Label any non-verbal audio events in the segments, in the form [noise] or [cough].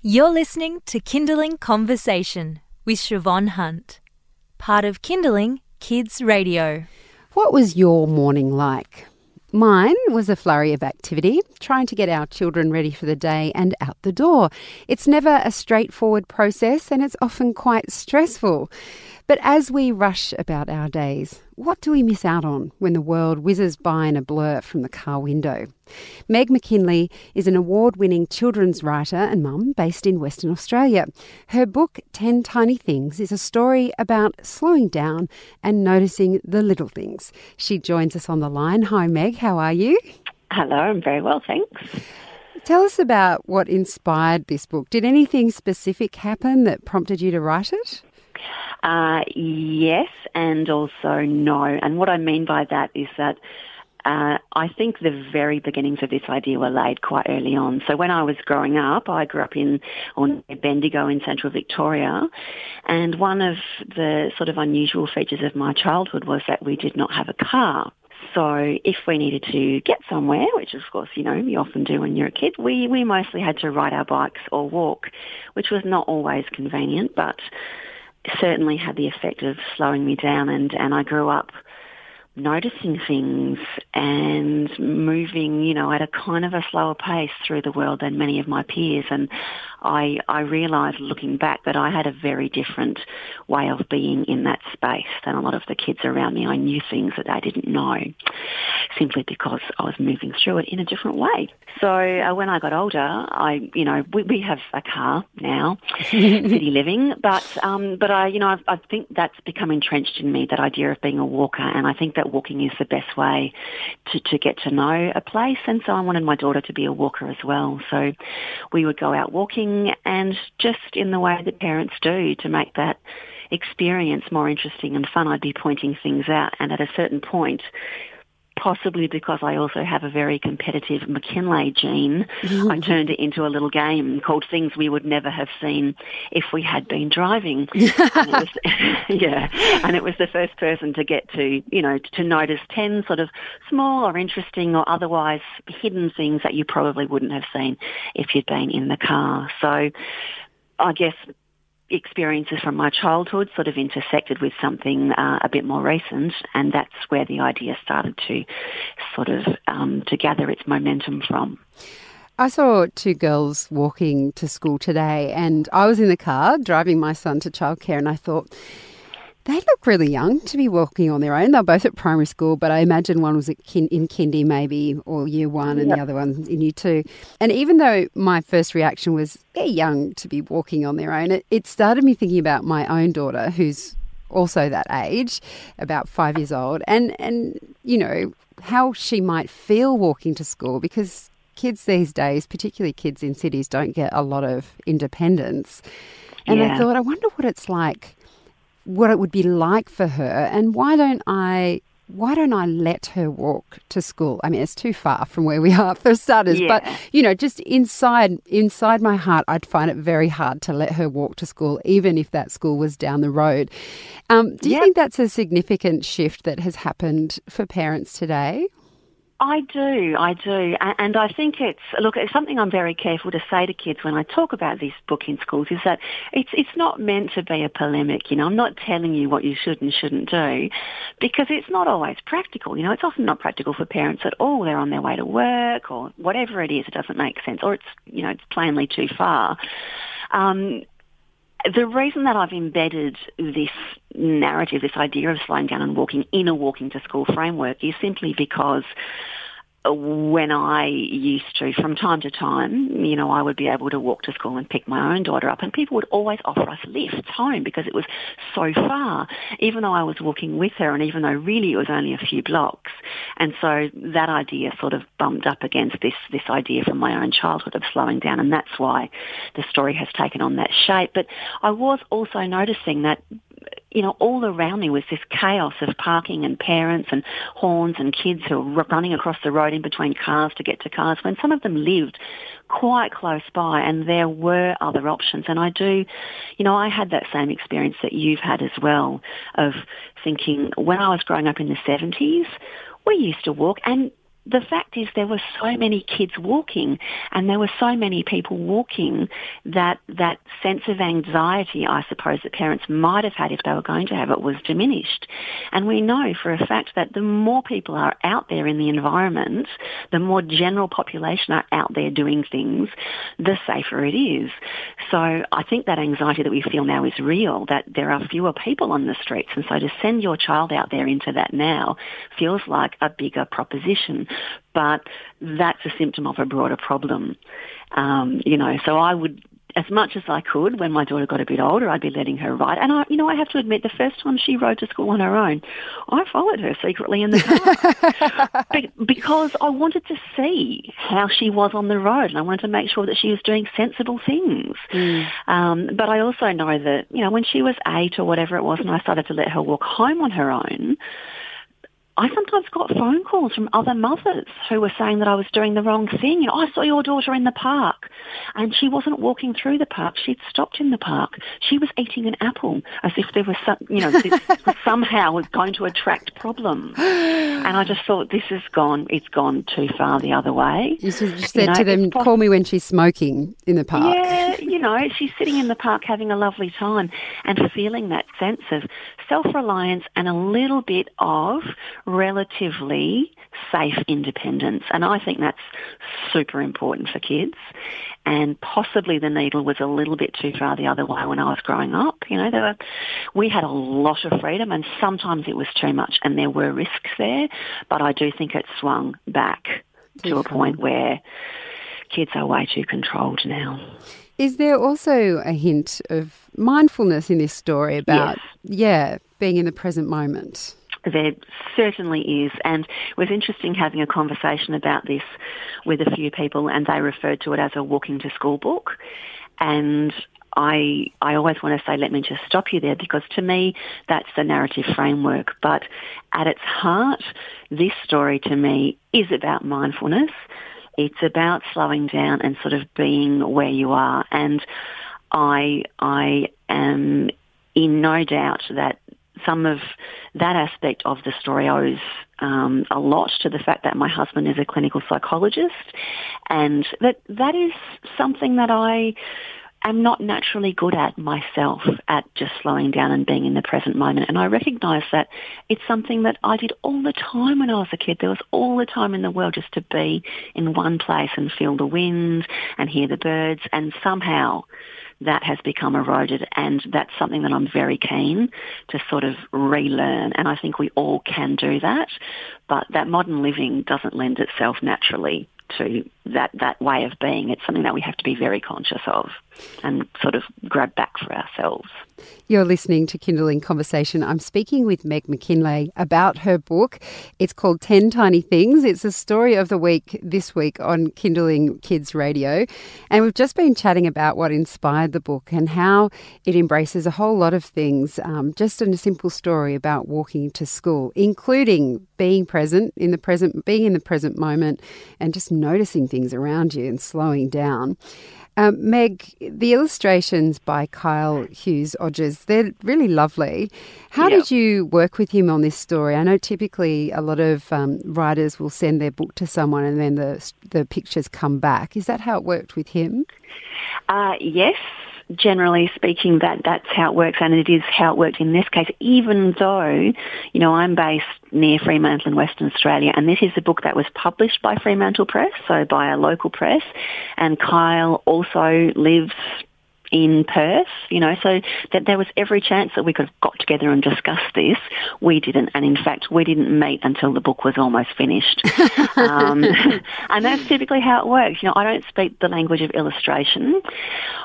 You're listening to Kinderling Conversation with Siobhan Hunt, part of Kinderling Kids Radio. What was your morning like? Mine was a flurry of activity, trying to get our children ready for the day and out the door. It's never a straightforward process and it's often quite stressful. But as we rush about our days, what do we miss out on when the world whizzes by in a blur from the car window? Meg McKinlay is an award winning children's writer and mum based in Western Australia. Her book, 10 Tiny Things, is a story about slowing down and noticing the little things. She joins us on the line. Hi, Meg, how are you? Hello, I'm very well, thanks. Tell us about what inspired this book. Did anything specific happen that prompted you to write it? Uh, yes, and also no. And what I mean by that is that uh, I think the very beginnings of this idea were laid quite early on. So when I was growing up, I grew up in on Bendigo in central Victoria, and one of the sort of unusual features of my childhood was that we did not have a car. So if we needed to get somewhere, which of course, you know, you often do when you're a kid, we, we mostly had to ride our bikes or walk, which was not always convenient, but certainly had the effect of slowing me down and, and I grew up noticing things and moving, you know, at a kind of a slower pace through the world than many of my peers. And I, I realised looking back that I had a very different way of being in that space than a lot of the kids around me. I knew things that they didn't know simply because I was moving through it in a different way. So uh, when I got older, I, you know, we, we have a car now, [laughs] city living, but, um, but I, you know, I, I think that's become entrenched in me, that idea of being a walker. And I think that walking is the best way to, to get to know a place. And so I wanted my daughter to be a walker as well. So we would go out walking and just in the way that parents do to make that experience more interesting and fun, I'd be pointing things out. And at a certain point, possibly because I also have a very competitive McKinlay gene, I mm-hmm. turned it into a little game called Things We Would Never Have Seen If We Had Been Driving. [laughs] and was, [laughs] yeah, and it was the first person to get to, you know, to notice 10 sort of small or interesting or otherwise hidden things that you probably wouldn't have seen if you'd been in the car. So I guess experiences from my childhood sort of intersected with something uh, a bit more recent, and that's where the idea started to sort of um, to gather its momentum from. I saw two girls walking to school today, and I was in the car driving my son to childcare, and I thought they look really young to be walking on their own. They're both at primary school, but I imagine one was kin- in kindy maybe, or year one, and yep. the other one in year two. And even though my first reaction was they're young to be walking on their own, it, it started me thinking about my own daughter, who's also that age, about five years old, and and you know how she might feel walking to school because kids these days, particularly kids in cities, don't get a lot of independence. And yeah. I thought, I wonder what it's like what it would be like for her, and why don't I why don't I let her walk to school? I mean, it's too far from where we are [laughs] for starters, yeah. but you know, just inside inside my heart, I'd find it very hard to let her walk to school, even if that school was down the road. Um, do you yep. think that's a significant shift that has happened for parents today? I do, I do. And I think it's, look, it's something I'm very careful to say to kids when I talk about this book in schools is that it's, it's not meant to be a polemic, you know, I'm not telling you what you should and shouldn't do because it's not always practical, you know, it's often not practical for parents at all. They're on their way to work or whatever it is, it doesn't make sense or it's, you know, it's plainly too far. Um, the reason that I've embedded this narrative, this idea of slowing down and walking in a walking to school framework is simply because Uh, when I used to, from time to time, you know, I would be able to walk to school and pick my own daughter up and people would always offer us lifts home because it was so far, even though I was walking with her and even though really it was only a few blocks. And so that idea sort of bumped up against this, this idea from my own childhood of slowing down and that's why the story has taken on that shape. But I was also noticing that you know, all around me was this chaos of parking and parents and horns and kids who were running across the road in between cars to get to cars when some of them lived quite close by and there were other options. And I do, you know, I had that same experience that you've had as well of thinking when I was growing up in the 70s, we used to walk and the fact is there were so many kids walking and there were so many people walking that that sense of anxiety, I suppose, that parents might have had if they were going to have it was diminished. And we know for a fact that the more people are out there in the environment, the more general population are out there doing things, the safer it is. So I think that anxiety that we feel now is real, that there are fewer people on the streets. And so to send your child out there into that now feels like a bigger proposition but that's a symptom of a broader problem. Um, you know, so I would as much as I could when my daughter got a bit older, I'd be letting her ride. And I, you know, I have to admit, the first time she rode to school on her own, I followed her secretly in the car [laughs] Be- because I wanted to see how she was on the road, and I wanted to make sure that she was doing sensible things. Mm. Um, but I also know that, you know, when she was eight or whatever it was, and I started to let her walk home on her own. I sometimes got phone calls from other mothers who were saying that I was doing the wrong thing. You know, I saw your daughter in the park and she wasn't walking through the park. She'd stopped in the park. She was eating an apple as if there was some, you know, this was [laughs] somehow was going to attract problems. And I just thought this has gone, it's gone too far the other way. You said, you said you know, to them, call me when she's smoking in the park. Yeah, you know, she's sitting in the park having a lovely time and feeling that sense of self-reliance and a little bit of relatively safe independence. And I think that's super important for kids. And possibly the needle was a little bit too far the other way when I was growing up. You know, there were, we had a lot of freedom and sometimes it was too much and there were risks there. But I do think it swung back to a point where kids are way too controlled now. Is there also a hint of mindfulness in this story about, yes. yeah, being in the present moment? There certainly is. And it was interesting having a conversation about this with a few people and they referred to it as a walking to school book. And I, I always want to say, let me just stop you there because to me, that's the narrative framework. But at its heart, this story to me is about mindfulness. It's about slowing down and sort of being where you are. And I, I am in no doubt that some of that aspect of the story owes um, a lot to the fact that my husband is a clinical psychologist, and that that is something that I am not naturally good at myself at just slowing down and being in the present moment. And I recognise that it's something that I did all the time when I was a kid. There was all the time in the world just to be in one place and feel the wind and hear the birds and somehow that has become eroded and that's something that I'm very keen to sort of relearn and I think we all can do that but that modern living doesn't lend itself naturally to that, that way of being. It's something that we have to be very conscious of and sort of grab back for ourselves. You're listening to Kinderling Conversation. I'm speaking with Meg McKinlay about her book. It's called 10 Tiny Things. It's a story of the week this week on Kinderling Kids Radio. And we've just been chatting about what inspired the book and how it embraces a whole lot of things, um, just in a simple story about walking to school, including being present in the present, being in the present moment and just noticing things around you and slowing down. Um, Meg, the illustrations by Kyle Hughes Odgers, they're really lovely. How yep. did you work with him on this story? I know typically a lot of um, writers will send their book to someone and then the, the pictures come back. Is that how it worked with him? Uh, yes, generally speaking, that that's how it works, and it is how it worked in this case. Even though, you know, I'm based near Fremantle in Western Australia, and this is a book that was published by Fremantle Press, so by a local press, and Kyle also lives in Perth, you know, so that there was every chance that we could have got together and discussed this. We didn't, and in fact, we didn't meet until the book was almost finished. [laughs] um, [laughs] and that's typically how it works. You know, I don't speak the language of illustration.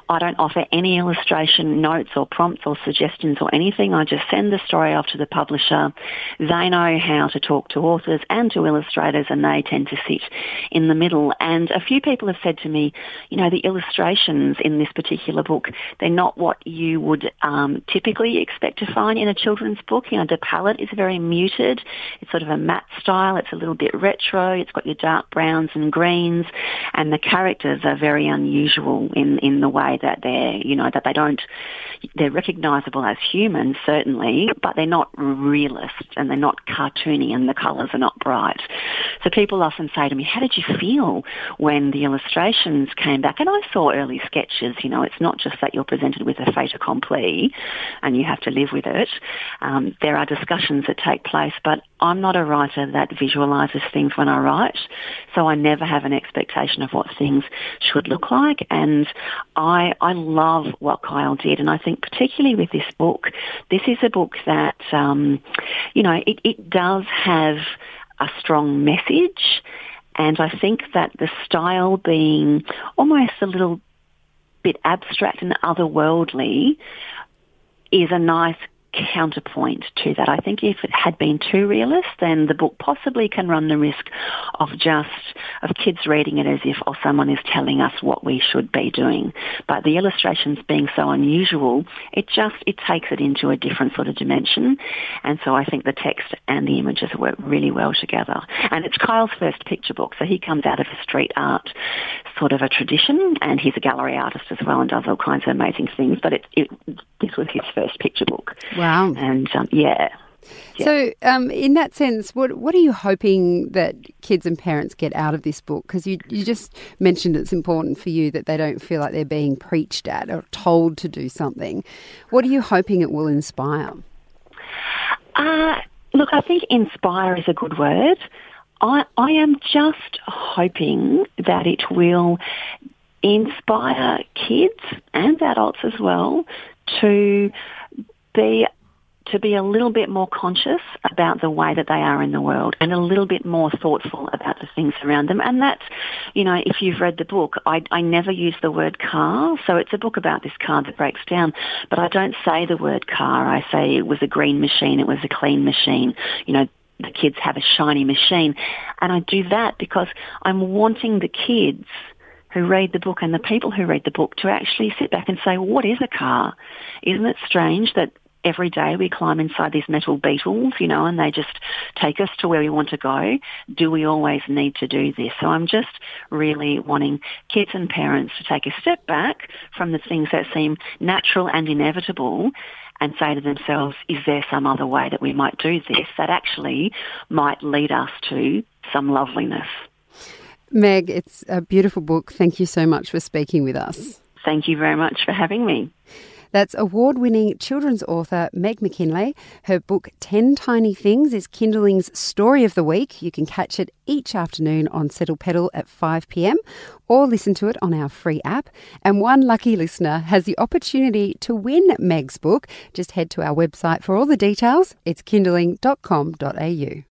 I don't offer any illustration notes or prompts or suggestions or anything. I just send the story off to the publisher. They know how to talk to authors and to illustrators, and they tend to sit in the middle. And a few people have said to me, you know, the illustrations in this particular book book. They're not what you would um, typically expect to find in a children's book. You know, the palette is very muted. It's sort of a matte style. It's a little bit retro. It's got your dark browns and greens, and the characters are very unusual in in the way that they're you know that they don't they're recognisable as humans certainly, but they're not realist and they're not cartoony and the colours are not bright. So people often say to me, "How did you feel when the illustrations came back?" And I saw early sketches. You know, it's not just that you're presented with a fait accompli and you have to live with it. Um, there are discussions that take place, but I'm not a writer that visualises things when I write, so I never have an expectation of what things should look like. And I I love what Kyle did, and I think particularly with this book, this is a book that um, you know it, it does have a strong message. And I think that the style being almost a little bit abstract and otherworldly is a nice counterpoint to that. I think if it had been too realist, then the book possibly can run the risk of just of kids reading it as if oh someone is telling us what we should be doing. But the illustrations being so unusual, it just it takes it into a different sort of dimension. And so I think the text and the images work really well together. And it's Kyle's first picture book, so he comes out of a street art sort of a tradition, and he's a gallery artist as well and does all kinds of amazing things. But it, it this was his first picture book. Wow. And um, yeah. yeah. So, um, in that sense, what what are you hoping that kids and parents get out of this book? Because you you just mentioned it's important for you that they don't feel like they're being preached at or told to do something. What are you hoping it will inspire? Uh, look, I think inspire is a good word. I, I am just hoping that it will inspire kids and adults as well to be to be a little bit more conscious about the way that they are in the world and a little bit more thoughtful about the things around them. And that's, you know, if you've read the book, I, I never use the word car. So it's a book about this car that breaks down, but I don't say the word car. I say it was a green machine. It was a clean machine. You know, the kids have a shiny machine. And I do that because I'm wanting the kids who read the book and the people who read the book to actually sit back and say, what is a car? Isn't it strange that every day we climb inside these metal beetles, you know, and they just take us to where we want to go. Do we always need to do this? So I'm just really wanting kids and parents to take a step back from the things that seem natural and inevitable and say to themselves, is there some other way that we might do this that actually might lead us to some loveliness? Meg, it's a beautiful book. Thank you so much for speaking with us. Thank you very much for having me. That's award winning children's author Meg McKinlay. Her book 10 Tiny Things is Kinderling's story of the week. You can catch it each afternoon on Settle Petal at 5 pm or listen to it on our free app. And one lucky listener has the opportunity to win Meg's book. Just head to our website for all the details. It's kinderling.com.au.